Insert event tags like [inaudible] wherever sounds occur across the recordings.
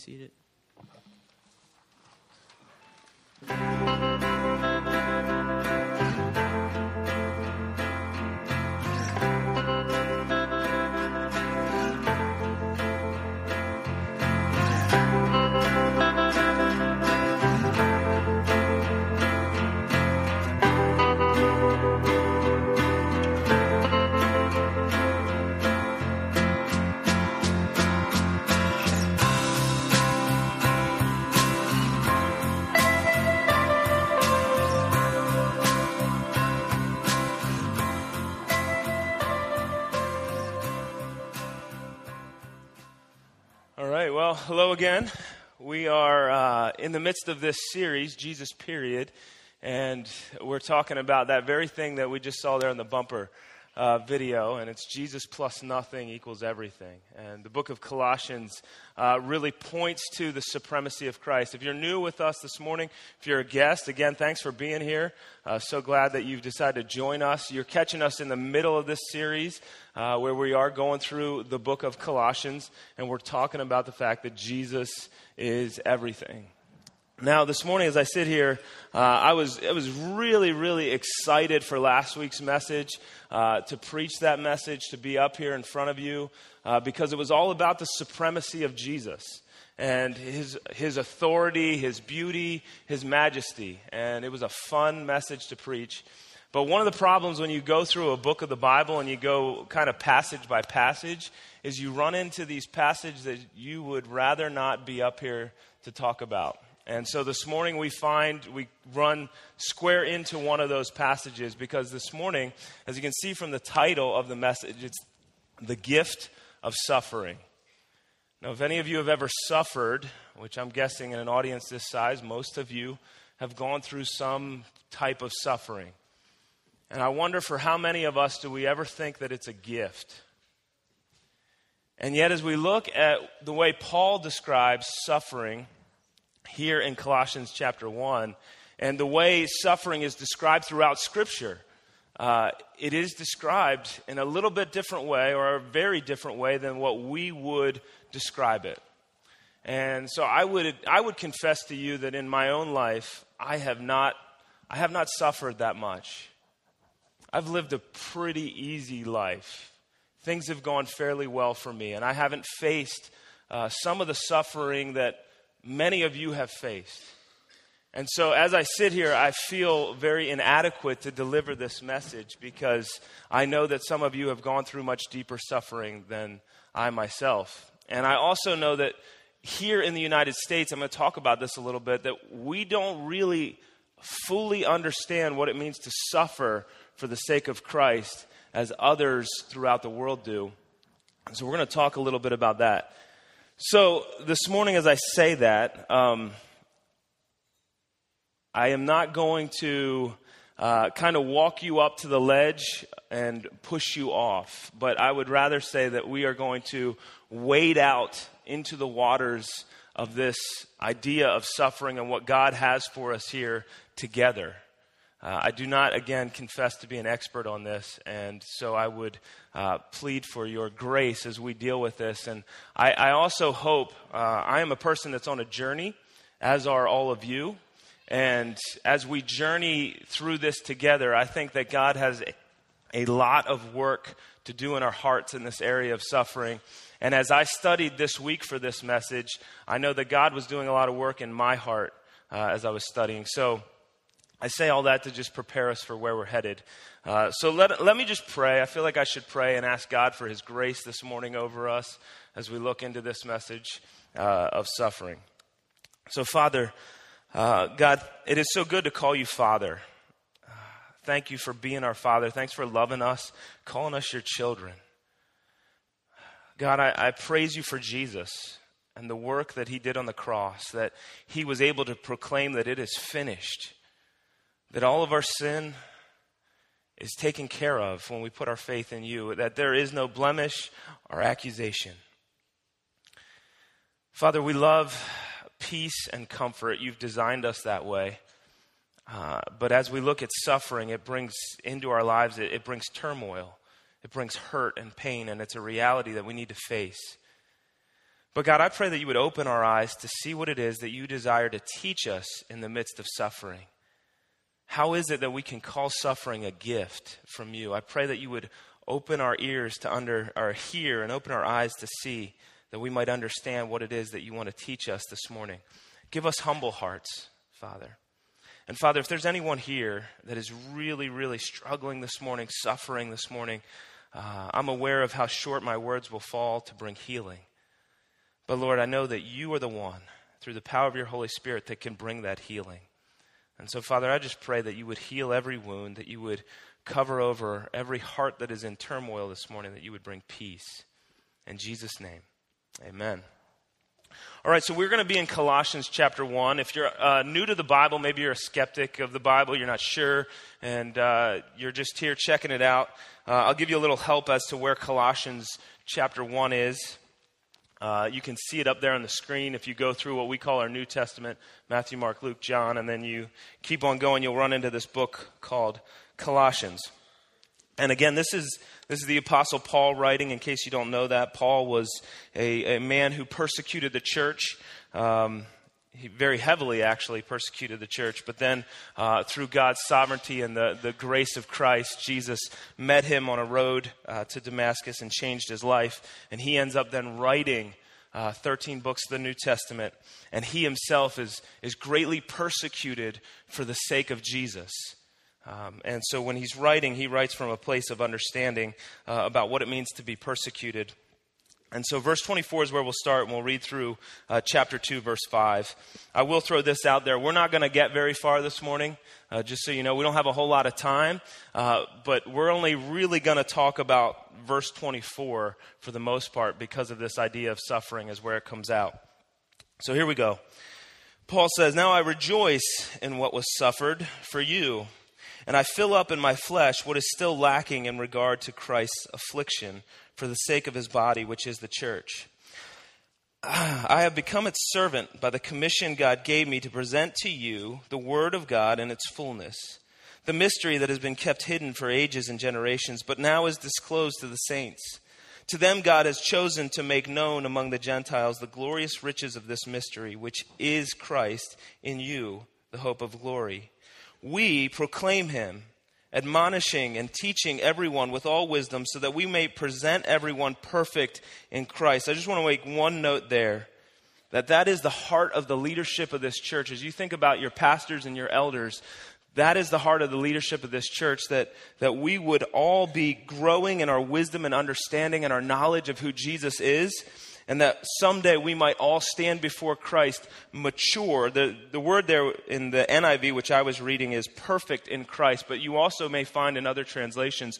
seated. Well, hello again. We are uh, in the midst of this series, Jesus Period, and we're talking about that very thing that we just saw there in the bumper uh, video, and it's Jesus plus nothing equals everything. And the book of Colossians uh, really points to the supremacy of Christ. If you're new with us this morning, if you're a guest, again, thanks for being here. Uh, so glad that you've decided to join us. You're catching us in the middle of this series uh, where we are going through the book of Colossians, and we're talking about the fact that Jesus is everything. Now, this morning, as I sit here, uh, I, was, I was really, really excited for last week's message, uh, to preach that message, to be up here in front of you, uh, because it was all about the supremacy of Jesus and his, his authority, his beauty, his majesty. And it was a fun message to preach. But one of the problems when you go through a book of the Bible and you go kind of passage by passage is you run into these passages that you would rather not be up here to talk about. And so this morning we find, we run square into one of those passages because this morning, as you can see from the title of the message, it's the gift of suffering. Now, if any of you have ever suffered, which I'm guessing in an audience this size, most of you have gone through some type of suffering. And I wonder for how many of us do we ever think that it's a gift? And yet, as we look at the way Paul describes suffering, here in Colossians chapter 1 and the way suffering is described throughout Scripture. Uh, it is described in a little bit different way or a very different way than what we would describe it. And so I would, I would confess to you that in my own life, I have not, I have not suffered that much. I've lived a pretty easy life. Things have gone fairly well for me, and I haven't faced uh, some of the suffering that many of you have faced. And so, as I sit here, I feel very inadequate to deliver this message because I know that some of you have gone through much deeper suffering than I myself. And I also know that here in the United States, I'm going to talk about this a little bit, that we don't really fully understand what it means to suffer for the sake of Christ as others throughout the world do. And so, we're going to talk a little bit about that. So, this morning, as I say that, um, I am not going to uh, kind of walk you up to the ledge and push you off, but I would rather say that we are going to wade out into the waters of this idea of suffering and what God has for us here together. Uh, I do not, again, confess to be an expert on this, and so I would uh, plead for your grace as we deal with this. And I, I also hope uh, I am a person that's on a journey, as are all of you. And as we journey through this together, I think that God has a, a lot of work to do in our hearts in this area of suffering. And as I studied this week for this message, I know that God was doing a lot of work in my heart uh, as I was studying. So, I say all that to just prepare us for where we're headed. Uh, so let, let me just pray. I feel like I should pray and ask God for His grace this morning over us as we look into this message uh, of suffering. So, Father, uh, God, it is so good to call you Father. Thank you for being our Father. Thanks for loving us, calling us your children. God, I, I praise you for Jesus and the work that he did on the cross, that he was able to proclaim that it is finished that all of our sin is taken care of when we put our faith in you, that there is no blemish or accusation. Father, we love peace and comfort. You've designed us that way. Uh, but as we look at suffering, it brings into our lives, it, it brings turmoil, it brings hurt and pain, and it's a reality that we need to face. But God, I pray that you would open our eyes to see what it is that you desire to teach us in the midst of suffering. How is it that we can call suffering a gift from you? I pray that you would open our ears to under or hear and open our eyes to see that we might understand what it is that you want to teach us this morning. Give us humble hearts, Father. And Father, if there's anyone here that is really, really struggling this morning, suffering this morning, uh, I'm aware of how short my words will fall to bring healing. But Lord, I know that you are the one, through the power of your Holy Spirit, that can bring that healing. And so, Father, I just pray that you would heal every wound, that you would cover over every heart that is in turmoil this morning, that you would bring peace. In Jesus' name, amen. All right, so we're going to be in Colossians chapter 1. If you're uh, new to the Bible, maybe you're a skeptic of the Bible, you're not sure, and uh, you're just here checking it out, uh, I'll give you a little help as to where Colossians chapter 1 is. Uh, you can see it up there on the screen if you go through what we call our New Testament Matthew, Mark, Luke, John, and then you keep on going, you'll run into this book called Colossians. And again, this is, this is the Apostle Paul writing, in case you don't know that. Paul was a, a man who persecuted the church. Um, he very heavily actually persecuted the church, but then uh, through God's sovereignty and the, the grace of Christ, Jesus met him on a road uh, to Damascus and changed his life. And he ends up then writing uh, 13 books of the New Testament. And he himself is, is greatly persecuted for the sake of Jesus. Um, and so when he's writing, he writes from a place of understanding uh, about what it means to be persecuted. And so, verse 24 is where we'll start, and we'll read through uh, chapter 2, verse 5. I will throw this out there. We're not going to get very far this morning, uh, just so you know. We don't have a whole lot of time, uh, but we're only really going to talk about verse 24 for the most part because of this idea of suffering, is where it comes out. So, here we go. Paul says, Now I rejoice in what was suffered for you, and I fill up in my flesh what is still lacking in regard to Christ's affliction for the sake of his body, which is the church. [sighs] I have become its servant by the commission God gave me to present to you the Word of God in its fullness, the mystery that has been kept hidden for ages and generations, but now is disclosed to the saints. To them, God has chosen to make known among the Gentiles the glorious riches of this mystery, which is Christ in you, the hope of glory. We proclaim him admonishing and teaching everyone with all wisdom so that we may present everyone perfect in Christ. I just want to make one note there that that is the heart of the leadership of this church. As you think about your pastors and your elders, that is the heart of the leadership of this church that, that we would all be growing in our wisdom and understanding and our knowledge of who Jesus is and that someday we might all stand before Christ mature. The, the word there in the NIV, which I was reading, is perfect in Christ, but you also may find in other translations,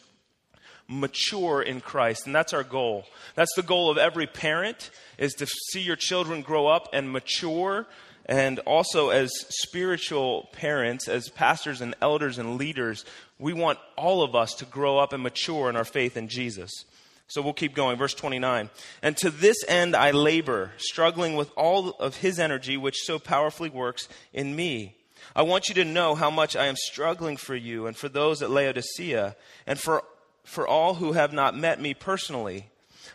mature in Christ. And that's our goal. That's the goal of every parent, is to see your children grow up and mature. And also, as spiritual parents, as pastors and elders and leaders, we want all of us to grow up and mature in our faith in Jesus. So we'll keep going. Verse 29. And to this end I labor, struggling with all of his energy, which so powerfully works in me. I want you to know how much I am struggling for you and for those at Laodicea and for, for all who have not met me personally.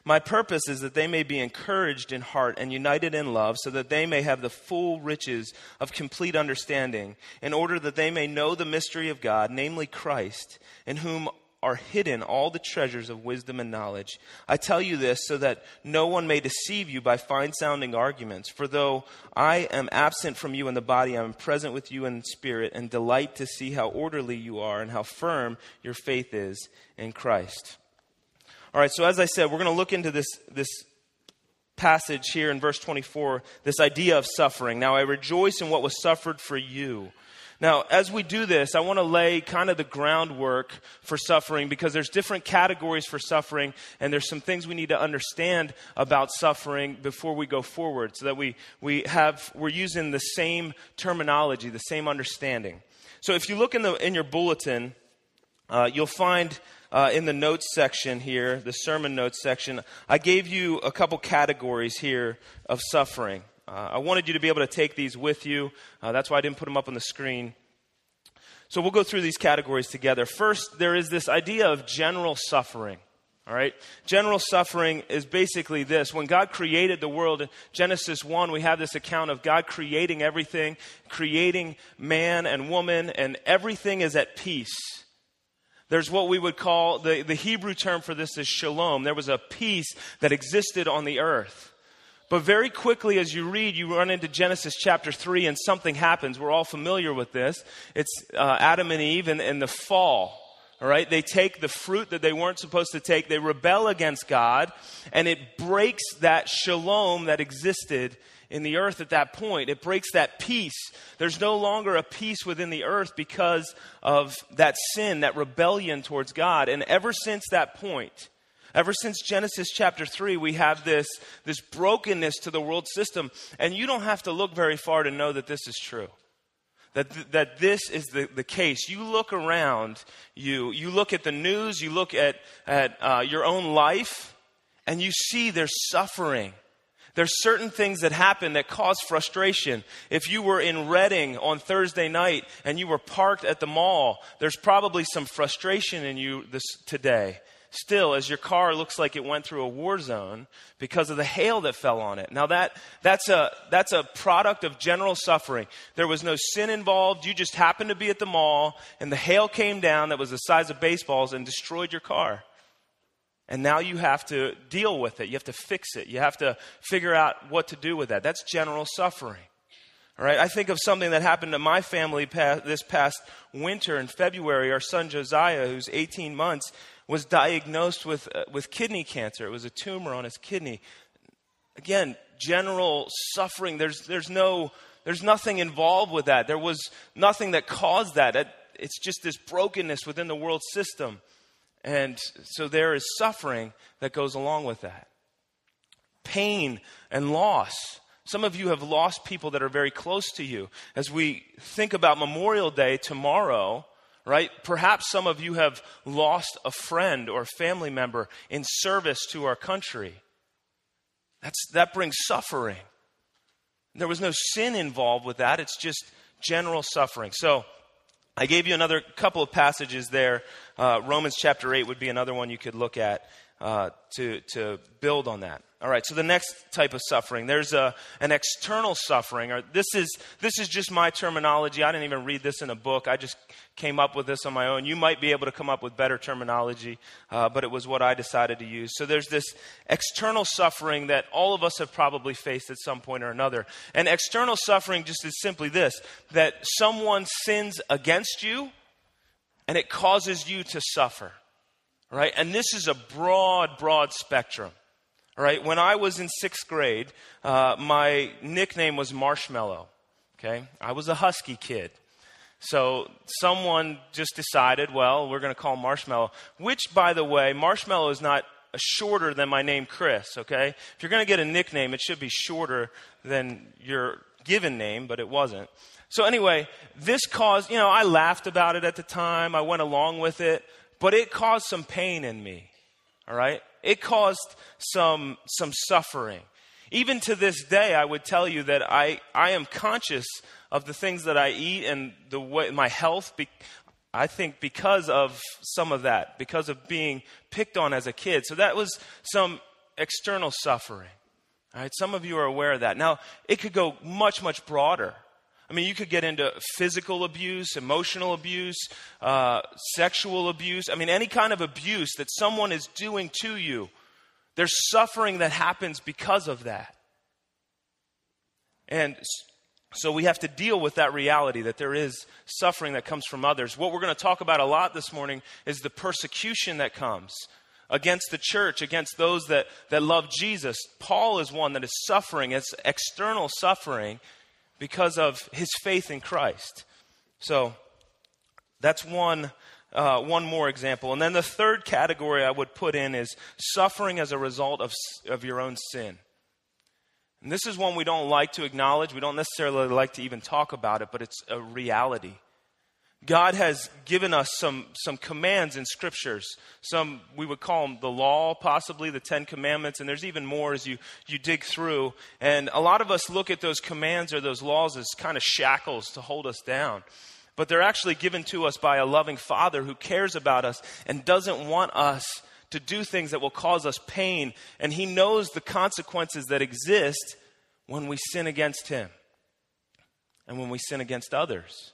My purpose is that they may be encouraged in heart and united in love, so that they may have the full riches of complete understanding, in order that they may know the mystery of God, namely Christ, in whom are hidden all the treasures of wisdom and knowledge. I tell you this so that no one may deceive you by fine sounding arguments. For though I am absent from you in the body, I am present with you in spirit and delight to see how orderly you are and how firm your faith is in Christ. All right, so as I said, we're going to look into this, this passage here in verse 24, this idea of suffering. Now, I rejoice in what was suffered for you. Now, as we do this, I want to lay kind of the groundwork for suffering because there's different categories for suffering, and there's some things we need to understand about suffering before we go forward so that we, we have, we're using the same terminology, the same understanding. So if you look in, the, in your bulletin, uh, you'll find uh, in the notes section here, the sermon notes section, I gave you a couple categories here of suffering. Uh, I wanted you to be able to take these with you. Uh, that's why I didn't put them up on the screen. So we'll go through these categories together. First, there is this idea of general suffering. All right? General suffering is basically this. When God created the world in Genesis 1, we have this account of God creating everything, creating man and woman, and everything is at peace. There's what we would call the, the Hebrew term for this is shalom. There was a peace that existed on the earth. But very quickly, as you read, you run into Genesis chapter 3, and something happens. We're all familiar with this. It's uh, Adam and Eve and, and the fall. All right, they take the fruit that they weren't supposed to take, they rebel against God, and it breaks that shalom that existed in the earth at that point. It breaks that peace. There's no longer a peace within the earth because of that sin, that rebellion towards God. And ever since that point, ever since Genesis chapter 3, we have this, this brokenness to the world system. And you don't have to look very far to know that this is true that, th- that this is the, the case. You look around you, you look at the news, you look at, at uh, your own life, and you see there's suffering. There's certain things that happen that cause frustration. If you were in Reading on Thursday night and you were parked at the mall, there's probably some frustration in you this, today still as your car looks like it went through a war zone because of the hail that fell on it. Now that that's a that's a product of general suffering. There was no sin involved. You just happened to be at the mall and the hail came down that was the size of baseballs and destroyed your car. And now you have to deal with it. You have to fix it. You have to figure out what to do with that. That's general suffering. All right, I think of something that happened to my family this past winter in February. Our son Josiah, who's 18 months, was diagnosed with, uh, with kidney cancer. It was a tumor on his kidney. Again, general suffering. There's, there's, no, there's nothing involved with that. There was nothing that caused that. It's just this brokenness within the world system. And so there is suffering that goes along with that. Pain and loss. Some of you have lost people that are very close to you. As we think about Memorial Day tomorrow, right? Perhaps some of you have lost a friend or family member in service to our country. That's, that brings suffering. There was no sin involved with that, it's just general suffering. So, I gave you another couple of passages there. Uh, Romans chapter 8 would be another one you could look at uh, to, to build on that. All right, so the next type of suffering, there's a, an external suffering. Or this, is, this is just my terminology. I didn't even read this in a book. I just came up with this on my own. You might be able to come up with better terminology, uh, but it was what I decided to use. So there's this external suffering that all of us have probably faced at some point or another. And external suffering just is simply this that someone sins against you and it causes you to suffer. Right? And this is a broad, broad spectrum. Right? When I was in sixth grade, uh, my nickname was Marshmallow. Okay? I was a husky kid. So someone just decided, well, we're going to call Marshmallow, which, by the way, Marshmallow is not shorter than my name, Chris, okay? If you're going to get a nickname, it should be shorter than your given name, but it wasn't. So, anyway, this caused, you know, I laughed about it at the time, I went along with it, but it caused some pain in me, all right? It caused some, some suffering. Even to this day, I would tell you that I, I am conscious of the things that I eat and the way, my health. Be, I think because of some of that, because of being picked on as a kid. So that was some external suffering. All right, some of you are aware of that. Now, it could go much, much broader. I mean, you could get into physical abuse, emotional abuse, uh, sexual abuse. I mean, any kind of abuse that someone is doing to you. There's suffering that happens because of that. And so we have to deal with that reality that there is suffering that comes from others. What we're going to talk about a lot this morning is the persecution that comes against the church, against those that, that love Jesus. Paul is one that is suffering, it's external suffering because of his faith in Christ. So that's one, uh, one more example. And then the third category I would put in is suffering as a result of, of your own sin. And this is one we don't like to acknowledge. We don't necessarily like to even talk about it, but it's a reality. God has given us some, some commands in scriptures. Some, we would call them the law, possibly the Ten Commandments, and there's even more as you, you dig through. And a lot of us look at those commands or those laws as kind of shackles to hold us down. But they're actually given to us by a loving Father who cares about us and doesn't want us to to do things that will cause us pain, and He knows the consequences that exist when we sin against Him and when we sin against others.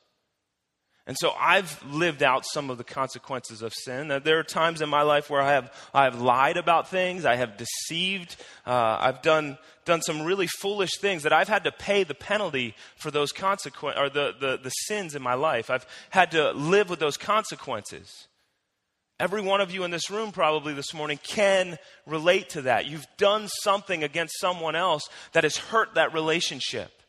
And so I've lived out some of the consequences of sin. There are times in my life where I have, I have lied about things, I have deceived, uh, I've done, done some really foolish things that I've had to pay the penalty for those consequences, or the, the, the sins in my life. I've had to live with those consequences. Every one of you in this room, probably this morning, can relate to that. You've done something against someone else that has hurt that relationship.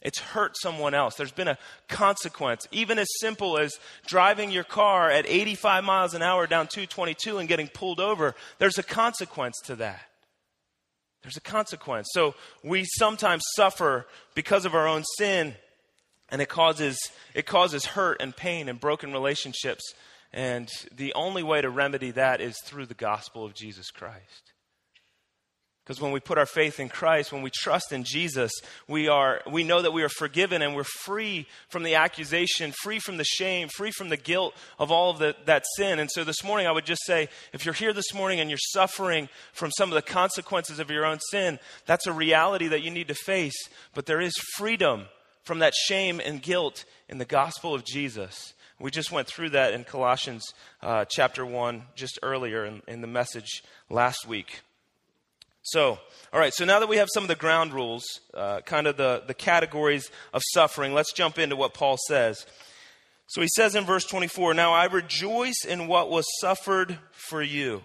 It's hurt someone else. There's been a consequence. Even as simple as driving your car at 85 miles an hour down 222 and getting pulled over, there's a consequence to that. There's a consequence. So we sometimes suffer because of our own sin, and it causes, it causes hurt and pain and broken relationships. And the only way to remedy that is through the gospel of Jesus Christ. Because when we put our faith in Christ, when we trust in Jesus, we, are, we know that we are forgiven and we're free from the accusation, free from the shame, free from the guilt of all of the, that sin. And so this morning, I would just say if you're here this morning and you're suffering from some of the consequences of your own sin, that's a reality that you need to face. But there is freedom from that shame and guilt in the gospel of Jesus. We just went through that in Colossians uh, chapter 1 just earlier in, in the message last week. So, all right, so now that we have some of the ground rules, uh, kind of the, the categories of suffering, let's jump into what Paul says. So he says in verse 24, Now I rejoice in what was suffered for you.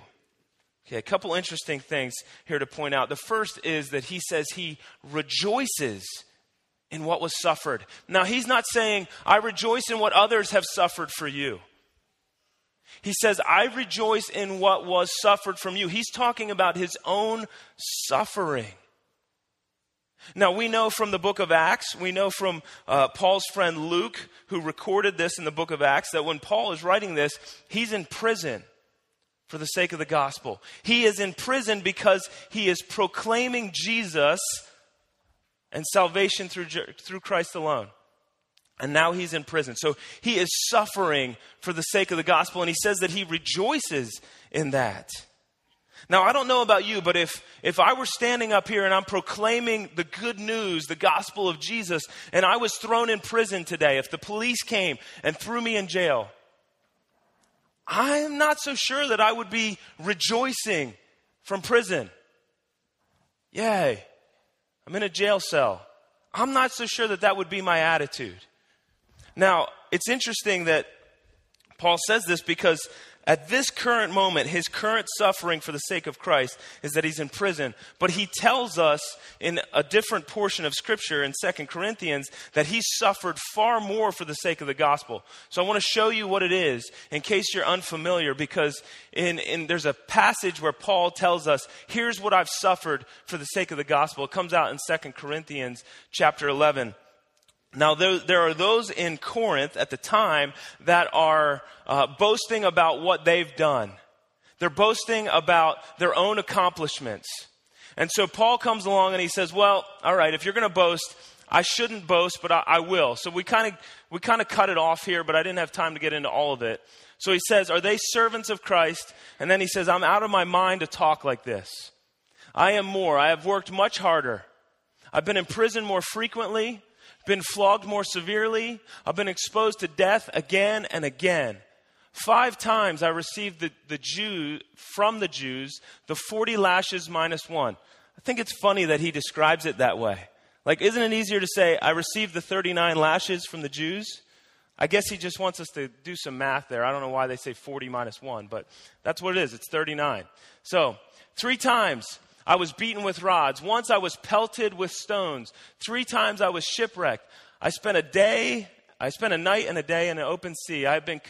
Okay, a couple interesting things here to point out. The first is that he says he rejoices in what was suffered. Now, he's not saying, I rejoice in what others have suffered for you. He says, I rejoice in what was suffered from you. He's talking about his own suffering. Now, we know from the book of Acts, we know from uh, Paul's friend Luke, who recorded this in the book of Acts, that when Paul is writing this, he's in prison for the sake of the gospel. He is in prison because he is proclaiming Jesus and salvation through, through Christ alone. And now he's in prison. So he is suffering for the sake of the gospel, and he says that he rejoices in that. Now, I don't know about you, but if, if I were standing up here and I'm proclaiming the good news, the gospel of Jesus, and I was thrown in prison today, if the police came and threw me in jail, I'm not so sure that I would be rejoicing from prison. Yay, I'm in a jail cell. I'm not so sure that that would be my attitude. Now, it's interesting that Paul says this because at this current moment, his current suffering for the sake of Christ is that he's in prison. But he tells us in a different portion of Scripture in Second Corinthians that he suffered far more for the sake of the gospel. So I want to show you what it is in case you're unfamiliar, because in, in, there's a passage where Paul tells us, here's what I've suffered for the sake of the gospel. It comes out in Second Corinthians chapter 11. Now, there, there, are those in Corinth at the time that are uh, boasting about what they've done. They're boasting about their own accomplishments. And so Paul comes along and he says, Well, all right, if you're going to boast, I shouldn't boast, but I, I will. So we kind of we kind of cut it off here, but I didn't have time to get into all of it. So he says, Are they servants of Christ? And then he says, I'm out of my mind to talk like this. I am more. I have worked much harder. I've been in prison more frequently been flogged more severely. I've been exposed to death again and again. Five times I received the, the Jew, from the Jews the 40 lashes minus one. I think it's funny that he describes it that way. Like, isn't it easier to say, I received the 39 lashes from the Jews? I guess he just wants us to do some math there. I don't know why they say 40 minus 1, but that's what it is. It's 39. So, three times I was beaten with rods. Once I was pelted with stones. Three times I was shipwrecked. I spent a day, I spent a night and a day in an open sea. I've been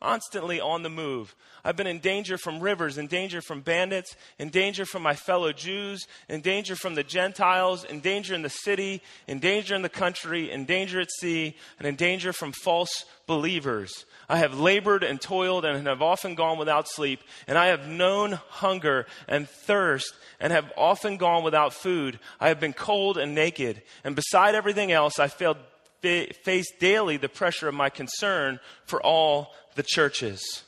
constantly on the move. I've been in danger from rivers, in danger from bandits, in danger from my fellow Jews, in danger from the Gentiles, in danger in the city, in danger in the country, in danger at sea, and in danger from false believers. I have labored and toiled and have often gone without sleep, and I have known hunger and thirst and have often gone without food. I have been cold and naked, and beside everything else, I failed, face daily the pressure of my concern for all the churches.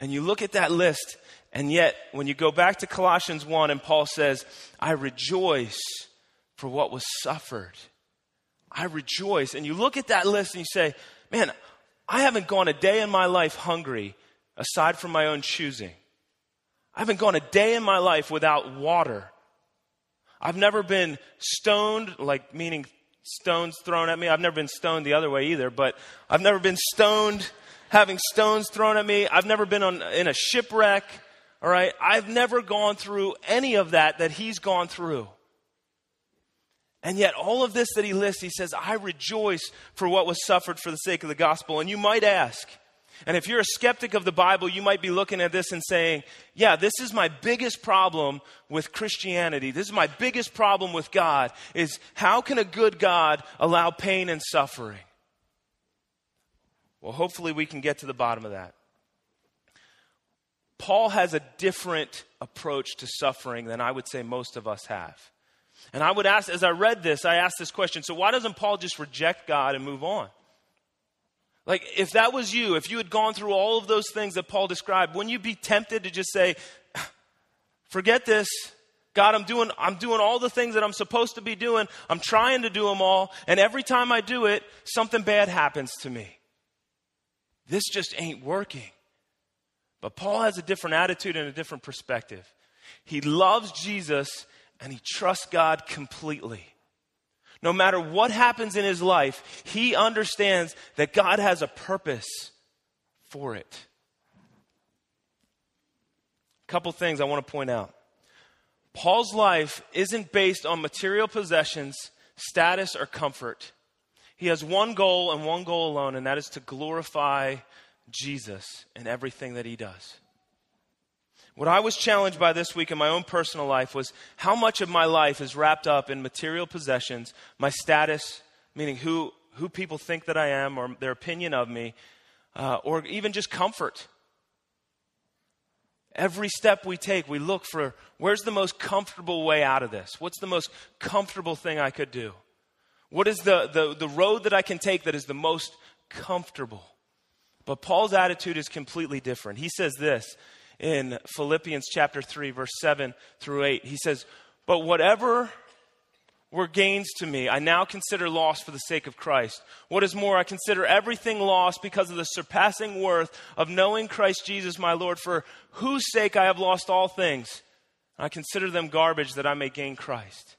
And you look at that list, and yet when you go back to Colossians 1 and Paul says, I rejoice for what was suffered. I rejoice. And you look at that list and you say, man, I haven't gone a day in my life hungry aside from my own choosing. I haven't gone a day in my life without water. I've never been stoned, like meaning stones thrown at me. I've never been stoned the other way either, but I've never been stoned having stones thrown at me. I've never been on, in a shipwreck. All right. I've never gone through any of that that he's gone through. And yet, all of this that he lists, he says, I rejoice for what was suffered for the sake of the gospel. And you might ask, and if you're a skeptic of the Bible, you might be looking at this and saying, yeah, this is my biggest problem with Christianity. This is my biggest problem with God is how can a good God allow pain and suffering? Well, hopefully we can get to the bottom of that. Paul has a different approach to suffering than I would say most of us have. And I would ask, as I read this, I asked this question so why doesn't Paul just reject God and move on? Like, if that was you, if you had gone through all of those things that Paul described, wouldn't you be tempted to just say, forget this? God, I'm doing, I'm doing all the things that I'm supposed to be doing. I'm trying to do them all. And every time I do it, something bad happens to me. This just ain't working. But Paul has a different attitude and a different perspective. He loves Jesus and he trusts God completely no matter what happens in his life, he understands that God has a purpose for it. A couple things I want to point out. Paul's life isn't based on material possessions, status, or comfort. He has one goal and one goal alone, and that is to glorify Jesus in everything that he does. What I was challenged by this week in my own personal life was how much of my life is wrapped up in material possessions, my status, meaning who, who people think that I am or their opinion of me, uh, or even just comfort. Every step we take, we look for where's the most comfortable way out of this? What's the most comfortable thing I could do? What is the, the, the road that I can take that is the most comfortable? But Paul's attitude is completely different. He says this in Philippians chapter 3, verse 7 through 8. He says, But whatever were gains to me, I now consider loss for the sake of Christ. What is more, I consider everything lost because of the surpassing worth of knowing Christ Jesus my Lord, for whose sake I have lost all things. I consider them garbage that I may gain Christ.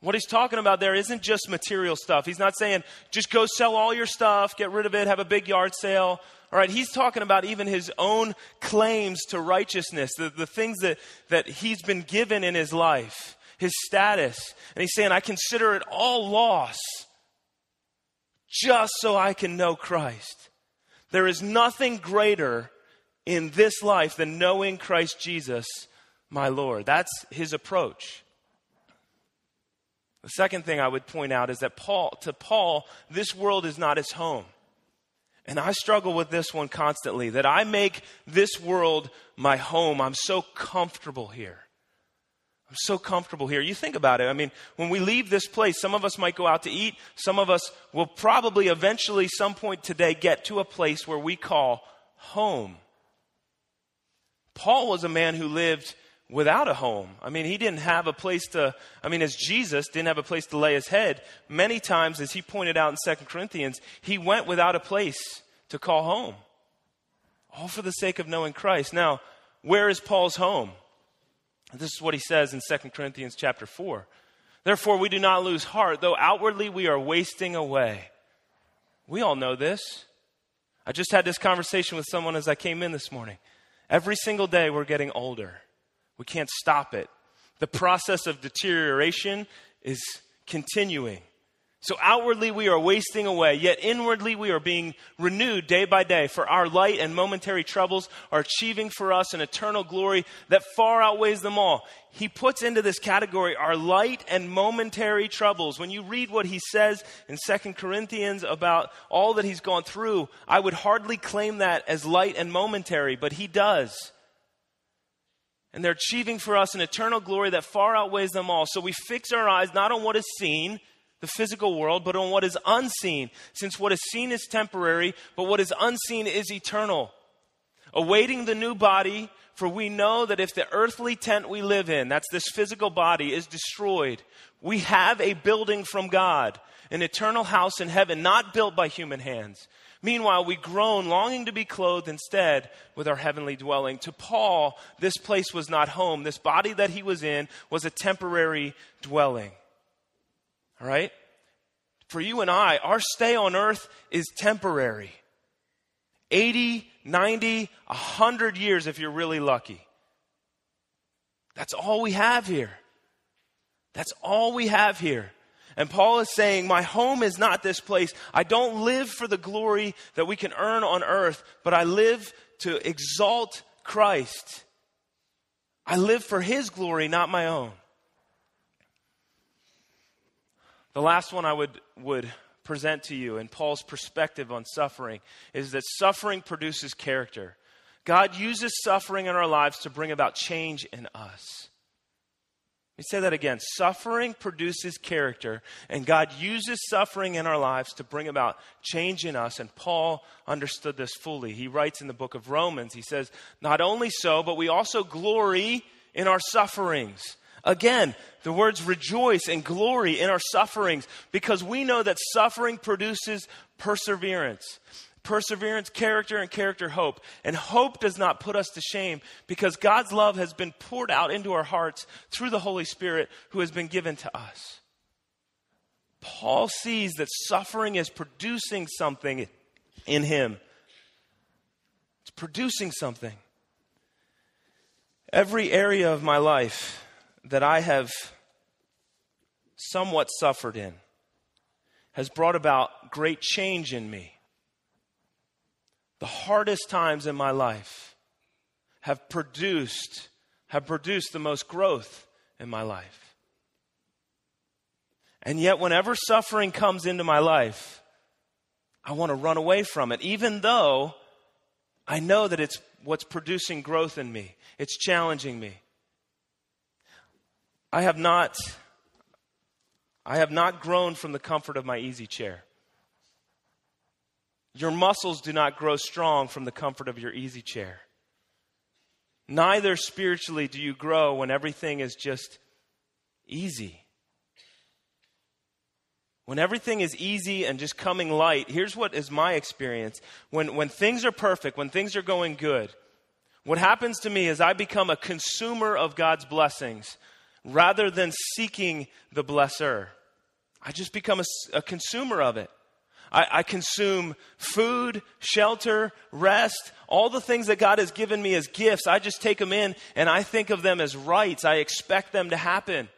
What he's talking about there isn't just material stuff. He's not saying just go sell all your stuff, get rid of it, have a big yard sale, all right, he's talking about even his own claims to righteousness, the, the things that, that he's been given in his life, his status. And he's saying, I consider it all loss just so I can know Christ. There is nothing greater in this life than knowing Christ Jesus, my Lord. That's his approach. The second thing I would point out is that Paul, to Paul, this world is not his home. And I struggle with this one constantly that I make this world my home. I'm so comfortable here. I'm so comfortable here. You think about it. I mean, when we leave this place, some of us might go out to eat. Some of us will probably eventually, some point today, get to a place where we call home. Paul was a man who lived without a home. I mean, he didn't have a place to, I mean, as Jesus didn't have a place to lay his head, many times, as he pointed out in Second Corinthians, he went without a place to call home. All for the sake of knowing Christ. Now, where is Paul's home? This is what he says in Second Corinthians chapter 4. Therefore, we do not lose heart, though outwardly we are wasting away. We all know this. I just had this conversation with someone as I came in this morning. Every single day we're getting older. We can't stop it. The process of deterioration is continuing. So outwardly we are wasting away, yet inwardly we are being renewed day by day. For our light and momentary troubles are achieving for us an eternal glory that far outweighs them all. He puts into this category our light and momentary troubles. When you read what he says in Second Corinthians about all that he's gone through, I would hardly claim that as light and momentary, but he does. And they're achieving for us an eternal glory that far outweighs them all. So we fix our eyes not on what is seen, the physical world, but on what is unseen, since what is seen is temporary, but what is unseen is eternal. awaiting the new body, for we know that if the earthly tent we live in, that's this physical body, is destroyed, we have a building from God, an eternal house in heaven, not built by human hands. Meanwhile, we groan, longing to be clothed instead with our heavenly dwelling. To Paul, this place was not home. This body that he was in was a temporary dwelling. All right? For you and I, our stay on earth is temporary. 80, 90, 100 years if you're really lucky. That's all we have here. That's all we have here. And Paul is saying, My home is not this place. I don't live for the glory that we can earn on earth, but I live to exalt Christ. I live for his glory, not my own. The last one I would, would present to you in Paul's perspective on suffering is that suffering produces character. God uses suffering in our lives to bring about change in us. Me say that again. Suffering produces character, and God uses suffering in our lives to bring about change in us. And Paul understood this fully. He writes in the book of Romans, he says, Not only so, but we also glory in our sufferings. Again, the words rejoice and glory in our sufferings because we know that suffering produces perseverance perseverance, character, and character, hope. And hope does not put us to shame because God's love has been poured out into our hearts through the Holy Spirit who has been given to us. Paul sees that suffering is producing something in him. It's producing something. Every area of my life that I have somewhat suffered in has brought about great change in me the hardest times in my life have produced have produced the most growth in my life. And yet whenever suffering comes into my life, I want to run away from it even though I know that it's what's producing growth in me. It's challenging me. I have not I have not grown from the comfort of my easy chair. Your muscles do not grow strong from the comfort of your easy chair. Neither spiritually do you grow when everything is just easy. When everything is easy and just coming light, here's what is my experience. When, when things are perfect, when things are going good, what happens to me is I become a consumer of God's blessings rather than seeking the blesser. I just become a, a consumer of it. I, I, consume food, shelter, rest, all the things that God has given me as gifts. I just take them in and I think of them as rights. I expect them to happen.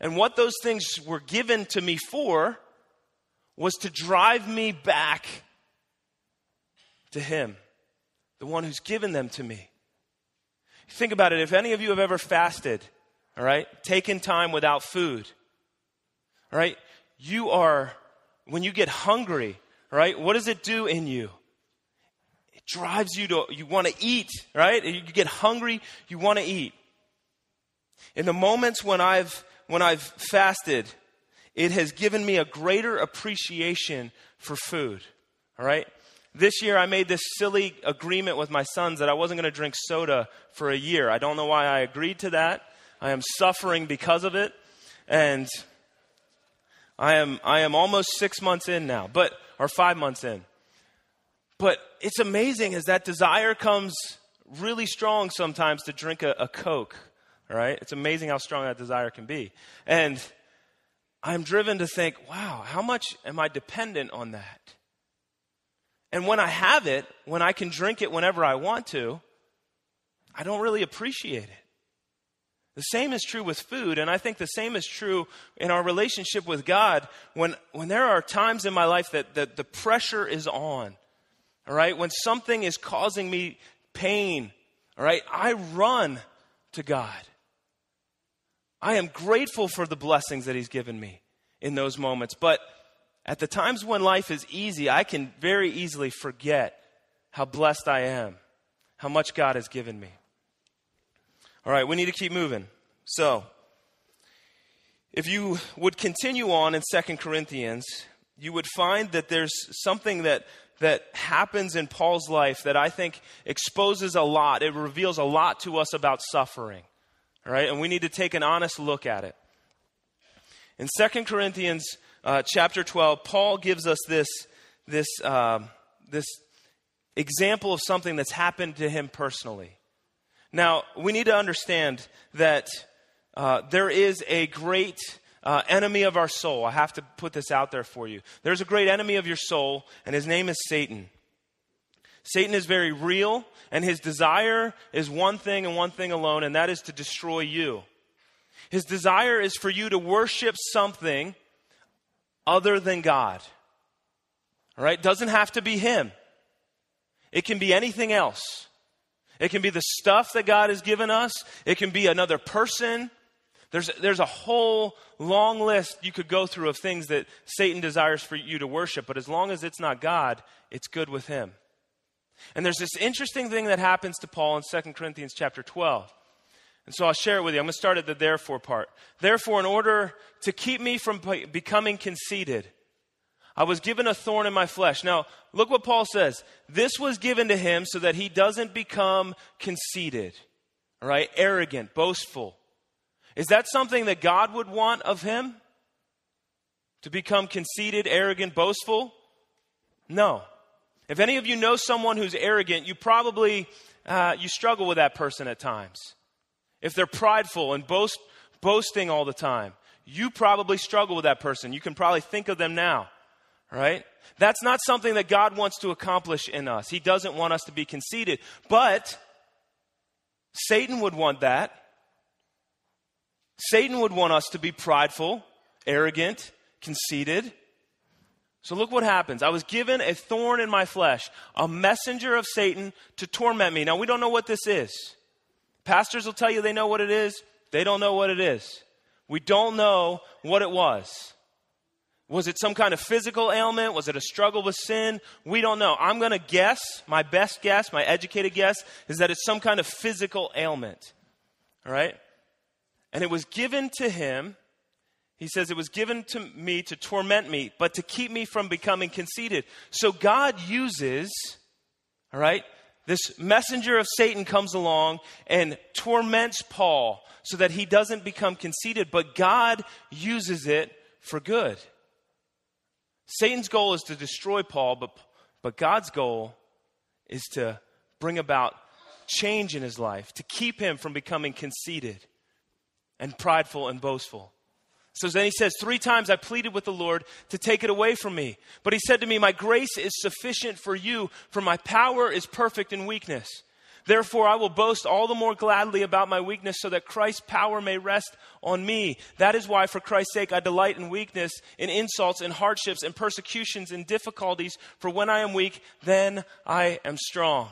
And what those things were given to me for was to drive me back to Him, the one who's given them to me. Think about it. If any of you have ever fasted, all right, taken time without food, all right, you are when you get hungry, right? What does it do in you? It drives you to, you want to eat, right? You get hungry, you want to eat. In the moments when I've, when I've fasted, it has given me a greater appreciation for food, all right? This year I made this silly agreement with my sons that I wasn't going to drink soda for a year. I don't know why I agreed to that. I am suffering because of it. And I am, I am almost six months in now, but, or five months in. But it's amazing as that desire comes really strong sometimes to drink a, a Coke, right? It's amazing how strong that desire can be. And I'm driven to think, wow, how much am I dependent on that? And when I have it, when I can drink it whenever I want to, I don't really appreciate it. The same is true with food, and I think the same is true in our relationship with God. When, when there are times in my life that, that the pressure is on, all right, when something is causing me pain, all right, I run to God. I am grateful for the blessings that He's given me in those moments. But at the times when life is easy, I can very easily forget how blessed I am, how much God has given me. All right, we need to keep moving. So, if you would continue on in Second Corinthians, you would find that there's something that, that happens in Paul's life that I think exposes a lot. It reveals a lot to us about suffering. All right? And we need to take an honest look at it. In 2 Corinthians uh, chapter 12, Paul gives us this, this, uh, this example of something that's happened to him personally. Now, we need to understand that uh, there is a great uh, enemy of our soul. I have to put this out there for you. There's a great enemy of your soul, and his name is Satan. Satan is very real, and his desire is one thing and one thing alone, and that is to destroy you. His desire is for you to worship something other than God. All right? Doesn't have to be him. It can be anything else. It can be the stuff that God has given us. It can be another person. There's, there's a whole long list you could go through of things that Satan desires for you to worship, but as long as it's not God, it's good with him. And there's this interesting thing that happens to Paul in 2 Corinthians chapter 12. And so I'll share it with you. I'm going to start at the therefore part. Therefore, in order to keep me from becoming conceited, I was given a thorn in my flesh. Now, look what Paul says. This was given to him so that he doesn't become conceited, all right, arrogant, boastful. Is that something that God would want of him? To become conceited, arrogant, boastful? No. If any of you know someone who's arrogant, you probably uh, you struggle with that person at times. If they're prideful and boast, boasting all the time, you probably struggle with that person. You can probably think of them now right? That's not something that God wants to accomplish in us. He doesn't want us to be conceited. But Satan would want that. Satan would want us to be prideful, arrogant, conceited. So look what happens. I was given a thorn in my flesh, a messenger of Satan to torment me. Now we don't know what this is. Pastors will tell you they know what it is. They don't know what it is. We don't know what it was. Was it some kind of physical ailment? Was it a struggle with sin? We don't know. I'm going to guess, my best guess, my educated guess, is that it's some kind of physical ailment. All right? And it was given to him. He says, It was given to me to torment me, but to keep me from becoming conceited. So God uses, all right, this messenger of Satan comes along and torments Paul so that he doesn't become conceited, but God uses it for good. Satan's goal is to destroy Paul, but, but God's goal is to bring about change in his life, to keep him from becoming conceited and prideful and boastful. So then he says, Three times I pleaded with the Lord to take it away from me. But he said to me, My grace is sufficient for you, for my power is perfect in weakness. Therefore, I will boast all the more gladly about my weakness so that Christ's power may rest on me. That is why, for Christ's sake, I delight in weakness, in insults, in hardships, in persecutions, in difficulties. For when I am weak, then I am strong.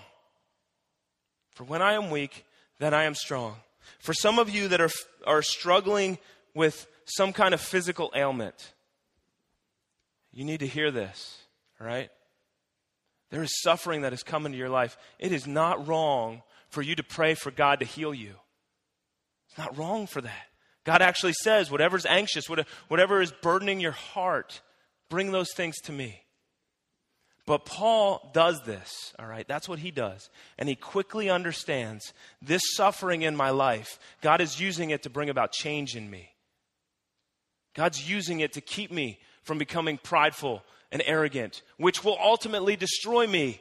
For when I am weak, then I am strong. For some of you that are, are struggling with some kind of physical ailment, you need to hear this, all right? There is suffering that has come into your life. It is not wrong for you to pray for God to heal you. It's not wrong for that. God actually says, whatever's anxious, whatever is burdening your heart, bring those things to me. But Paul does this, all right? That's what he does. And he quickly understands this suffering in my life, God is using it to bring about change in me. God's using it to keep me from becoming prideful and arrogant, which will ultimately destroy me.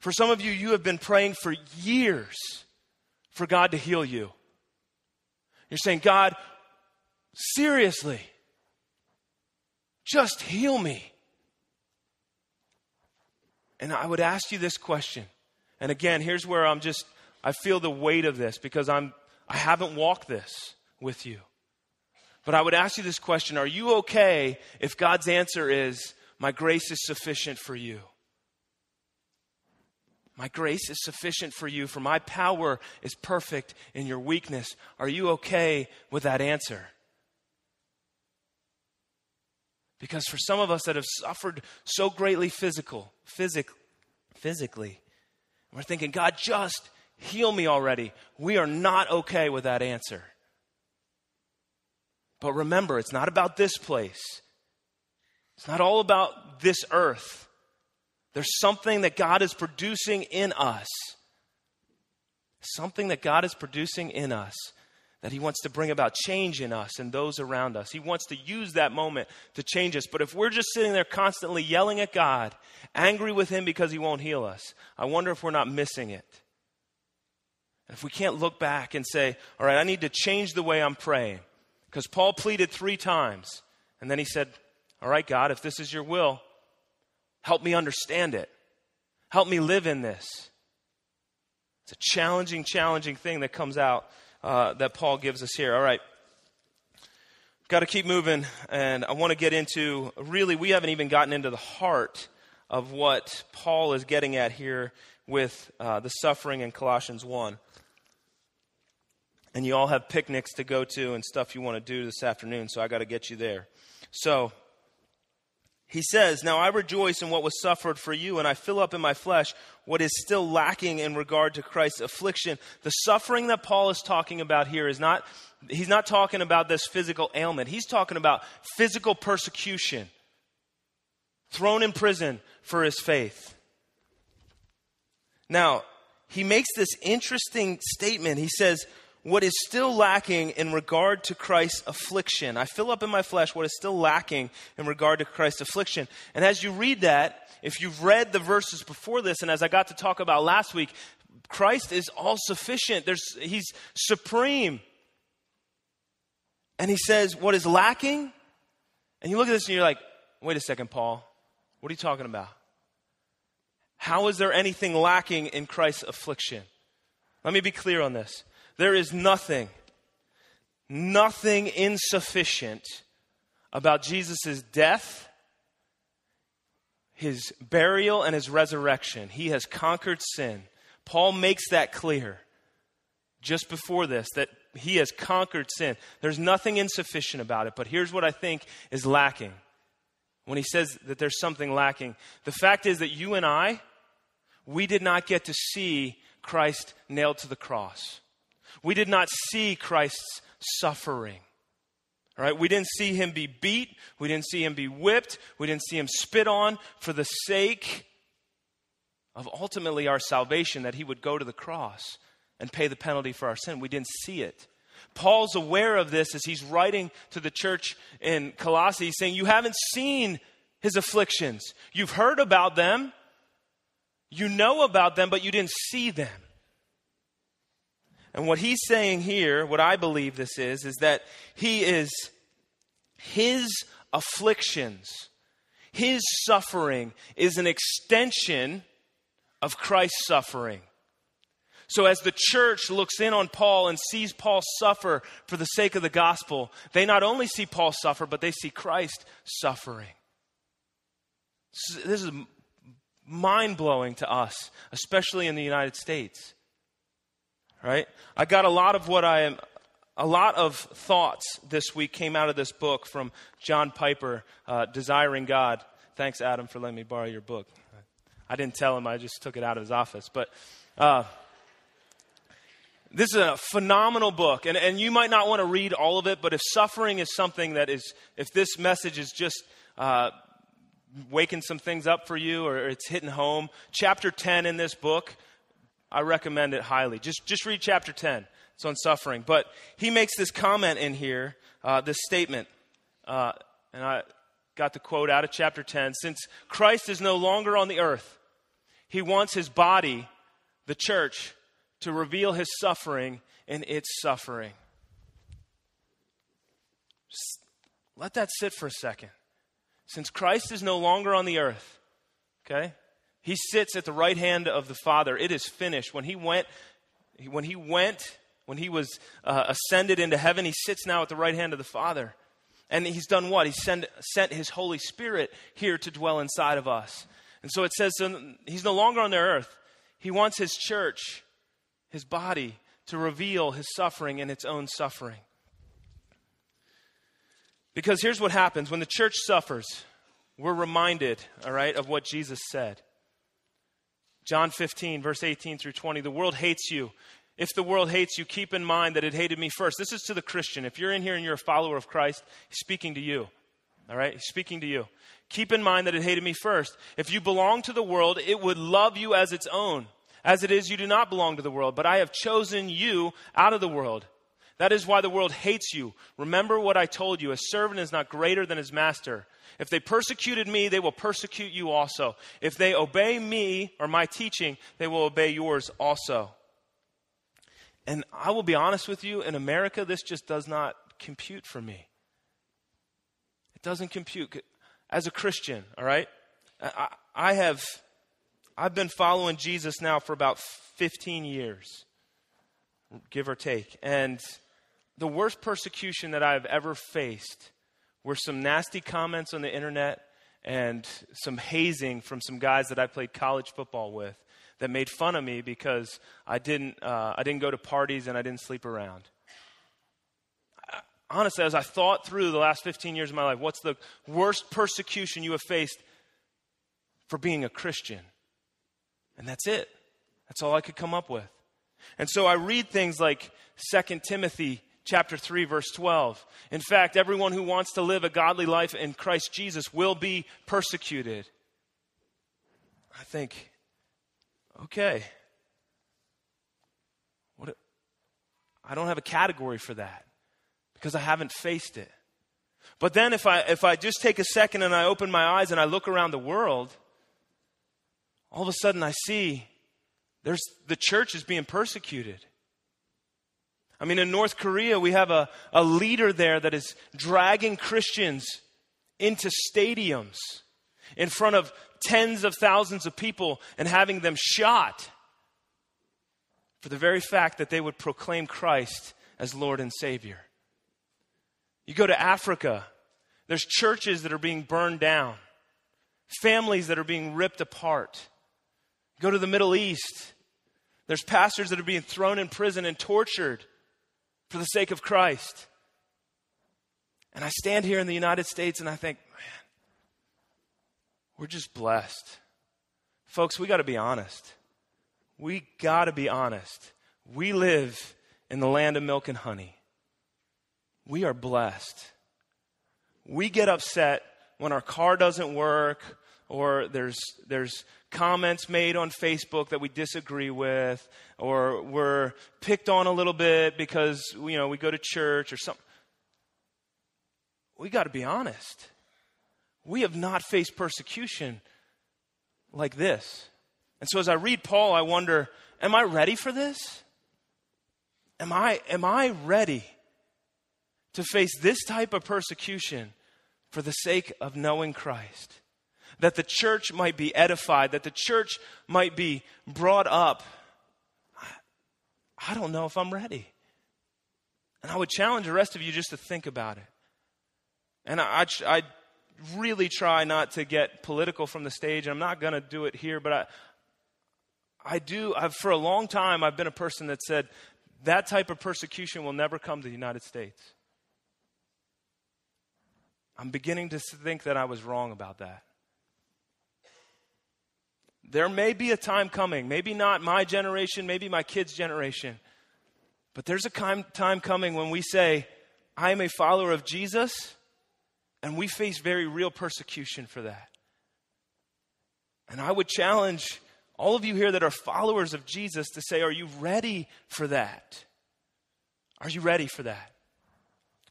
For some of you, you have been praying for years for God to heal you. You're saying, God, seriously, just heal me. And I would ask you this question. And again, here's where I'm just, I feel the weight of this because I'm, I haven't walked this with you. But I would ask you this question Are you okay if God's answer is, My grace is sufficient for you? My grace is sufficient for you, for my power is perfect in your weakness. Are you okay with that answer? Because for some of us that have suffered so greatly physical, physic, physically, we're thinking, God, just heal me already. We are not okay with that answer. But remember, it's not about this place. It's not all about this earth. There's something that God is producing in us. Something that God is producing in us that He wants to bring about change in us and those around us. He wants to use that moment to change us. But if we're just sitting there constantly yelling at God, angry with Him because He won't heal us, I wonder if we're not missing it. If we can't look back and say, all right, I need to change the way I'm praying. Because Paul pleaded three times. And then he said, all right, God, if this is your will, help me understand it. Help me live in this. It's a challenging, challenging thing that comes out uh, that Paul gives us here. All right. Got to keep moving, and I want to get into really, we haven't even gotten into the heart of what Paul is getting at here with uh, the suffering in Colossians 1 and you all have picnics to go to and stuff you want to do this afternoon, so I got to get you there. So, he says, Now I rejoice in what was suffered for you, and I fill up in my flesh what is still lacking in regard to Christ's affliction. The suffering that Paul is talking about here is not, he's not talking about this physical ailment. He's talking about physical persecution, thrown in prison for his faith. Now, he makes this interesting statement. He says, what is still lacking in regard to Christ's affliction. I fill up in my flesh what is still lacking in regard to Christ's affliction. And as you read that, if you've read the verses before this, and as I got to talk about last week, Christ is all sufficient. There's, he's supreme. And he says, What is lacking? And you look at this and you're like, Wait a second, Paul. What are you talking about? How is there anything lacking in Christ's affliction? Let me be clear on this. There is nothing, nothing insufficient about Jesus' death, his burial, and his resurrection. He has conquered sin. Paul makes that clear just before this that he has conquered sin. There's nothing insufficient about it, but here's what I think is lacking. When he says that there's something lacking, the fact is that you and I, we did not get to see Christ nailed to the cross. We did not see Christ's suffering. Right, we didn't see him be beat, we didn't see him be whipped, we didn't see him spit on for the sake of ultimately our salvation that he would go to the cross and pay the penalty for our sin. We didn't see it. Paul's aware of this as he's writing to the church in Colossae, saying, You haven't seen his afflictions. You've heard about them, you know about them, but you didn't see them. And what he's saying here, what I believe this is, is that he is his afflictions, his suffering is an extension of Christ's suffering. So, as the church looks in on Paul and sees Paul suffer for the sake of the gospel, they not only see Paul suffer, but they see Christ suffering. This is mind blowing to us, especially in the United States right? I got a lot of what I am, a lot of thoughts this week came out of this book from John Piper, uh, Desiring God. Thanks, Adam, for letting me borrow your book. I didn't tell him, I just took it out of his office. But uh, this is a phenomenal book, and, and you might not want to read all of it, but if suffering is something that is, if this message is just uh, waking some things up for you or it's hitting home, chapter 10 in this book I recommend it highly. Just, just read chapter 10. It's on suffering. But he makes this comment in here, uh, this statement. Uh, and I got the quote out of chapter 10. Since Christ is no longer on the earth, he wants his body, the church, to reveal his suffering in its suffering. Just let that sit for a second. Since Christ is no longer on the earth, okay? He sits at the right hand of the Father. It is finished. When he went, when he went, when he was uh, ascended into heaven, he sits now at the right hand of the Father. And he's done what? He sent, sent his Holy Spirit here to dwell inside of us. And so it says so he's no longer on the earth. He wants his church, his body, to reveal his suffering in its own suffering. Because here's what happens when the church suffers, we're reminded, all right, of what Jesus said. John 15, verse 18 through 20. The world hates you. If the world hates you, keep in mind that it hated me first. This is to the Christian. If you're in here and you're a follower of Christ, he's speaking to you. All right? He's speaking to you. Keep in mind that it hated me first. If you belong to the world, it would love you as its own. As it is, you do not belong to the world, but I have chosen you out of the world. That is why the world hates you. Remember what I told you a servant is not greater than his master. If they persecuted me, they will persecute you also. If they obey me or my teaching, they will obey yours also. And I will be honest with you, in America, this just does not compute for me. It doesn't compute. As a Christian, all right, I, I have, I've been following Jesus now for about 15 years, give or take. And the worst persecution that I've ever faced were some nasty comments on the internet and some hazing from some guys that I played college football with that made fun of me because I didn't, uh, I didn't go to parties and I didn't sleep around. Honestly, as I thought through the last 15 years of my life, what's the worst persecution you have faced for being a Christian? And that's it. That's all I could come up with. And so I read things like 2 Timothy chapter 3 verse 12. In fact, everyone who wants to live a godly life in Christ Jesus will be persecuted. I think okay. What I don't have a category for that because I haven't faced it. But then if I if I just take a second and I open my eyes and I look around the world, all of a sudden I see there's the church is being persecuted. I mean, in North Korea, we have a, a leader there that is dragging Christians into stadiums in front of tens of thousands of people and having them shot for the very fact that they would proclaim Christ as Lord and Savior. You go to Africa, there's churches that are being burned down, families that are being ripped apart. Go to the Middle East, there's pastors that are being thrown in prison and tortured for the sake of Christ. And I stand here in the United States and I think, man, we're just blessed. Folks, we got to be honest. We got to be honest. We live in the land of milk and honey. We are blessed. We get upset when our car doesn't work or there's, there's comments made on Facebook that we disagree with, or we're picked on a little bit because you know we go to church or something. We got to be honest. We have not faced persecution like this. And so as I read Paul, I wonder, am I ready for this? Am I am I ready to face this type of persecution for the sake of knowing Christ? That the church might be edified, that the church might be brought up. I don't know if I'm ready. And I would challenge the rest of you just to think about it. And I, I, I really try not to get political from the stage. I'm not going to do it here, but I, I do. I've, for a long time, I've been a person that said that type of persecution will never come to the United States. I'm beginning to think that I was wrong about that. There may be a time coming, maybe not my generation, maybe my kids' generation, but there's a time coming when we say, I am a follower of Jesus, and we face very real persecution for that. And I would challenge all of you here that are followers of Jesus to say, Are you ready for that? Are you ready for that?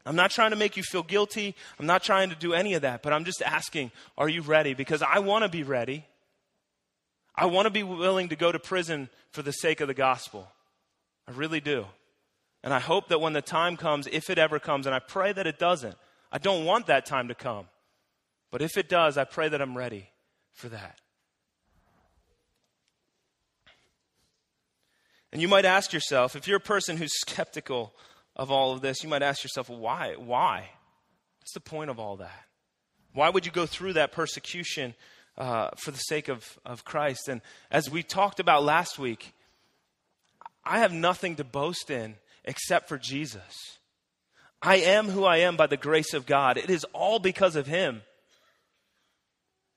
I'm not trying to make you feel guilty. I'm not trying to do any of that, but I'm just asking, Are you ready? Because I want to be ready. I want to be willing to go to prison for the sake of the gospel. I really do. And I hope that when the time comes, if it ever comes, and I pray that it doesn't, I don't want that time to come. But if it does, I pray that I'm ready for that. And you might ask yourself, if you're a person who's skeptical of all of this, you might ask yourself, why? Why? What's the point of all that? Why would you go through that persecution uh, for the sake of, of Christ. And as we talked about last week, I have nothing to boast in except for Jesus. I am who I am by the grace of God. It is all because of Him.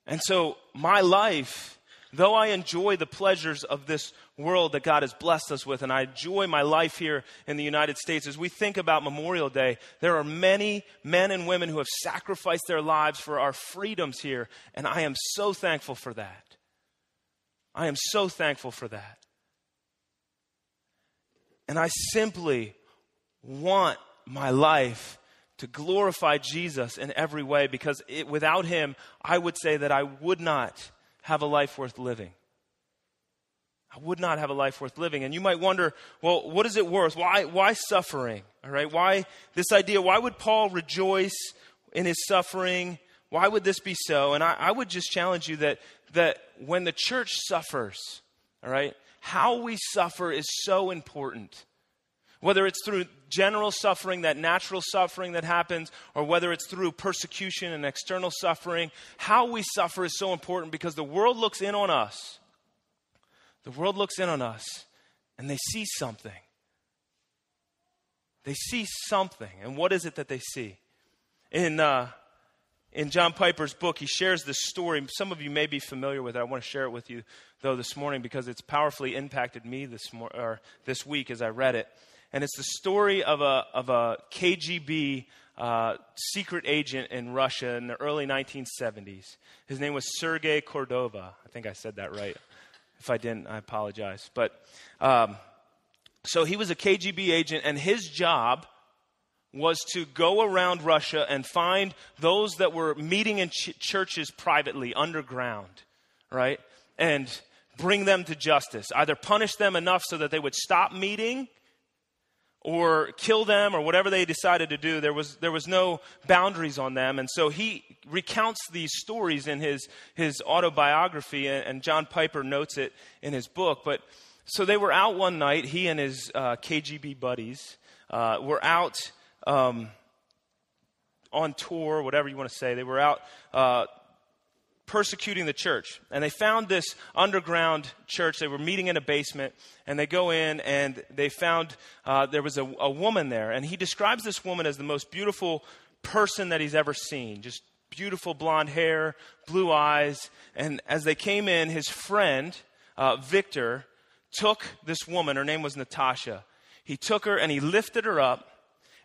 And so my life, though I enjoy the pleasures of this world that God has blessed us with, and I enjoy my life here in the United States, as we think about Memorial Day, there are many men and women who have sacrificed their lives for our freedoms here, and I am so thankful for that. I am so thankful for that. And I simply want my life to glorify Jesus in every way because it, without him, I would say that I would not have a life worth living. I would not have a life worth living. And you might wonder, well, what is it worth? Why, why suffering? All right, why this idea? Why would Paul rejoice in his suffering? Why would this be so? And I, I would just challenge you that, that when the church suffers, all right, how we suffer is so important. Whether it's through general suffering, that natural suffering that happens, or whether it's through persecution and external suffering, how we suffer is so important because the world looks in on us. The world looks in on us and they see something. They see something. And what is it that they see? In, uh, in John Piper's book, he shares this story. Some of you may be familiar with it. I want to share it with you, though, this morning because it's powerfully impacted me this, mor- or this week as I read it and it's the story of a, of a KGB uh, secret agent in Russia in the early 1970s. His name was Sergei Cordova. I think I said that right. If I didn't, I apologize. But um, so he was a KGB agent, and his job was to go around Russia and find those that were meeting in ch- churches privately, underground, right? And bring them to justice. Either punish them enough so that they would stop meeting or kill them or whatever they decided to do. There was, there was no boundaries on them. And so he recounts these stories in his, his autobiography, and, and John Piper notes it in his book. But so they were out one night, he and his uh, KGB buddies uh, were out um, on tour, whatever you want to say. They were out uh, persecuting the church. And they found this underground church. They were meeting in a basement, and they go in and they found uh, there was a, a woman there. And he describes this woman as the most beautiful person that he's ever seen. Just beautiful blonde hair, blue eyes. And as they came in, his friend, uh, Victor, took this woman. Her name was Natasha. He took her and he lifted her up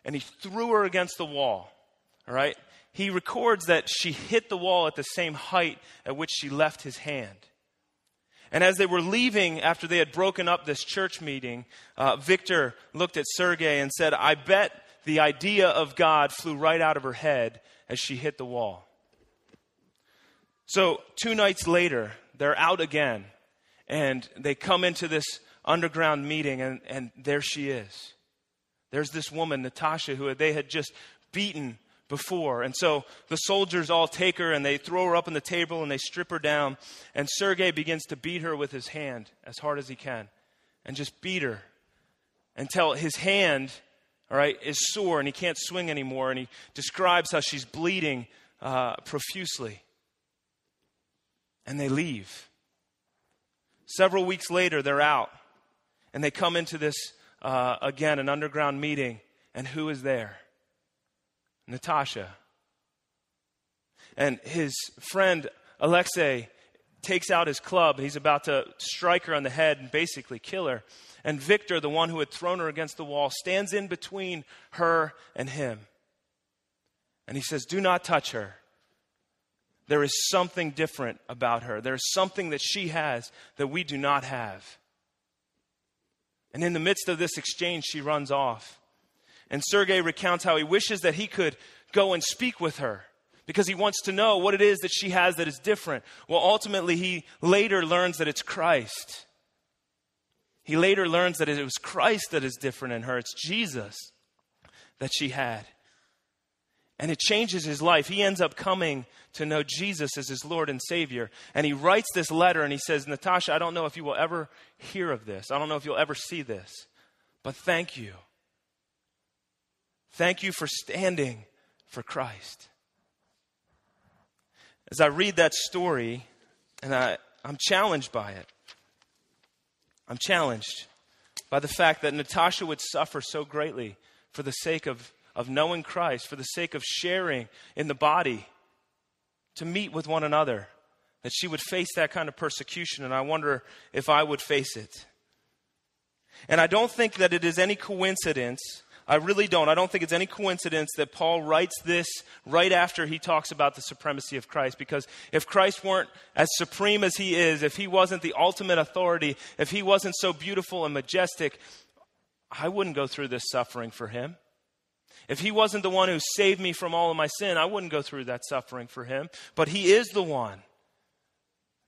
and he threw her against the wall. All right? He records that she hit the wall at the same height at which she left his hand. And as they were leaving after they had broken up this church meeting, uh, Victor looked at Sergei and said, I bet the idea of God flew right out of her head as she hit the wall. So, two nights later, they're out again, and they come into this underground meeting, and, and there she is. There's this woman, Natasha, who they had just beaten before. And so the soldiers all take her and they throw her up on the table and they strip her down. And Sergei begins to beat her with his hand as hard as he can and just beat her until his hand, all right, is sore and he can't swing anymore. And he describes how she's bleeding uh, profusely. And they leave. Several weeks later, they're out and they come into this, uh, again, an underground meeting. And who is there? Natasha. And his friend Alexei takes out his club. He's about to strike her on the head and basically kill her. And Victor, the one who had thrown her against the wall, stands in between her and him. And he says, Do not touch her. There is something different about her. There is something that she has that we do not have. And in the midst of this exchange, she runs off. And Sergei recounts how he wishes that he could go and speak with her because he wants to know what it is that she has that is different. Well, ultimately, he later learns that it's Christ. He later learns that it was Christ that is different in her, it's Jesus that she had. And it changes his life. He ends up coming to know Jesus as his Lord and Savior. And he writes this letter and he says, Natasha, I don't know if you will ever hear of this. I don't know if you'll ever see this. But thank you Thank you for standing for Christ. As I read that story, and I, I'm challenged by it, I'm challenged by the fact that Natasha would suffer so greatly for the sake of, of knowing Christ, for the sake of sharing in the body, to meet with one another, that she would face that kind of persecution, and I wonder if I would face it. And I don't think that it is any coincidence. I really don't. I don't think it's any coincidence that Paul writes this right after he talks about the supremacy of Christ. Because if Christ weren't as supreme as he is, if he wasn't the ultimate authority, if he wasn't so beautiful and majestic, I wouldn't go through this suffering for him. If he wasn't the one who saved me from all of my sin, I wouldn't go through that suffering for him. But he is the one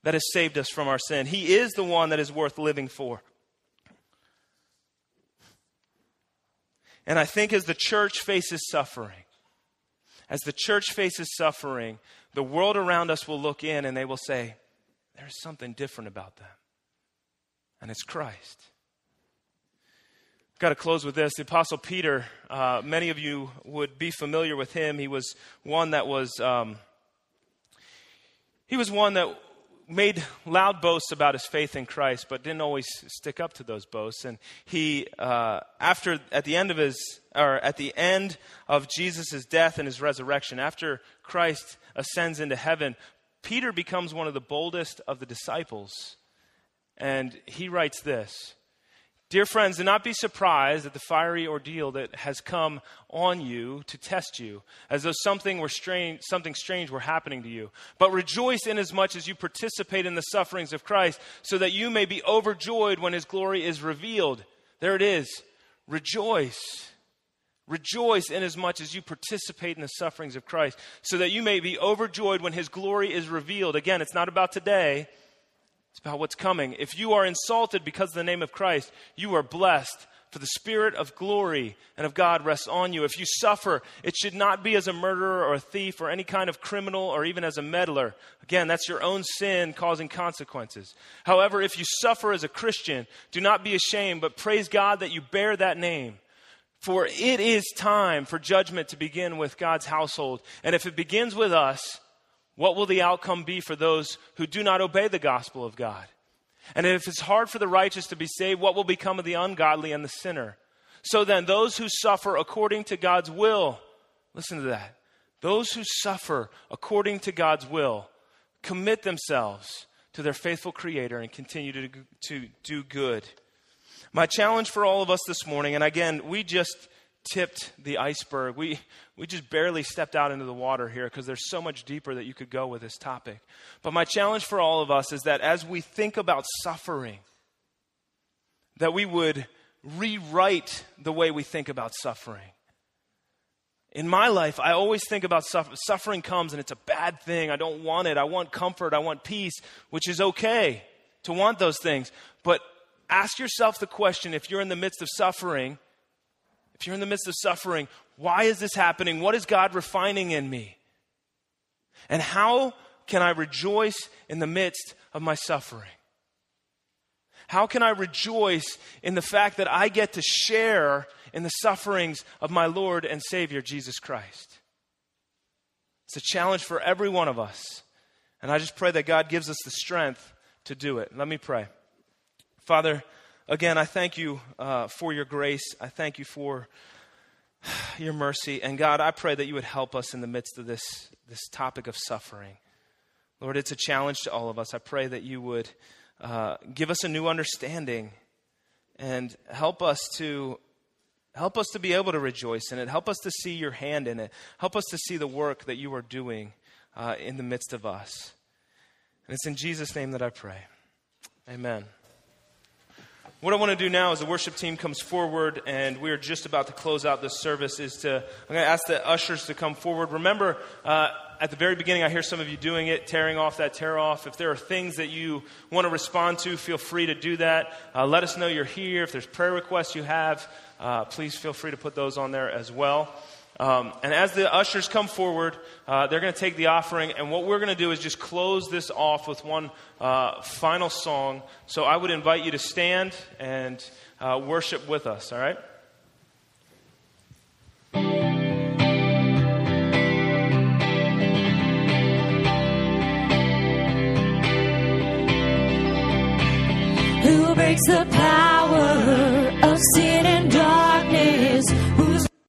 that has saved us from our sin. He is the one that is worth living for. And I think as the church faces suffering, as the church faces suffering, the world around us will look in and they will say, There's something different about them. And it's Christ. I've got to close with this. The Apostle Peter, uh, many of you would be familiar with him. He was one that was. Um, he was one that made loud boasts about his faith in Christ, but didn't always stick up to those boasts. And he, uh, after at the end of his, or at the end of Jesus' death and his resurrection, after Christ ascends into heaven, Peter becomes one of the boldest of the disciples, and he writes this. Dear friends, do not be surprised at the fiery ordeal that has come on you to test you, as though something, were strange, something strange were happening to you. But rejoice inasmuch as you participate in the sufferings of Christ, so that you may be overjoyed when his glory is revealed. There it is. Rejoice. Rejoice inasmuch as you participate in the sufferings of Christ, so that you may be overjoyed when his glory is revealed. Again, it's not about today, it's about what's coming. If you are insulted because of the name of Christ, you are blessed, for the Spirit of glory and of God rests on you. If you suffer, it should not be as a murderer or a thief or any kind of criminal or even as a meddler. Again, that's your own sin causing consequences. However, if you suffer as a Christian, do not be ashamed, but praise God that you bear that name. For it is time for judgment to begin with God's household. And if it begins with us, what will the outcome be for those who do not obey the gospel of God? And if it's hard for the righteous to be saved, what will become of the ungodly and the sinner? So then, those who suffer according to God's will, listen to that. Those who suffer according to God's will commit themselves to their faithful Creator and continue to, to do good. My challenge for all of us this morning, and again, we just tipped the iceberg. We, we just barely stepped out into the water here because there's so much deeper that you could go with this topic. But my challenge for all of us is that as we think about suffering, that we would rewrite the way we think about suffering. In my life, I always think about suffering. Suffering comes and it's a bad thing. I don't want it. I want comfort. I want peace, which is okay to want those things. But ask yourself the question if you're in the midst of suffering, if you're in the midst of suffering, why is this happening? What is God refining in me? And how can I rejoice in the midst of my suffering? How can I rejoice in the fact that I get to share in the sufferings of my Lord and Savior, Jesus Christ? It's a challenge for every one of us. And I just pray that God gives us the strength to do it. Let me pray. Father, Again, I thank you uh, for your grace. I thank you for [sighs] your mercy. And God, I pray that you would help us in the midst of this, this topic of suffering. Lord, it's a challenge to all of us. I pray that you would uh, give us a new understanding and help us to help us to be able to rejoice in it. Help us to see your hand in it. Help us to see the work that you are doing uh, in the midst of us. And it's in Jesus' name that I pray. Amen. What I want to do now as the worship team comes forward and we're just about to close out this service is to, I'm going to ask the ushers to come forward. Remember, uh, at the very beginning, I hear some of you doing it, tearing off that tear off. If there are things that you want to respond to, feel free to do that. Uh, let us know you're here. If there's prayer requests you have, uh, please feel free to put those on there as well. Um, and as the ushers come forward, uh, they're going to take the offering. And what we're going to do is just close this off with one uh, final song. So I would invite you to stand and uh, worship with us, all right? Who breaks the power of sin?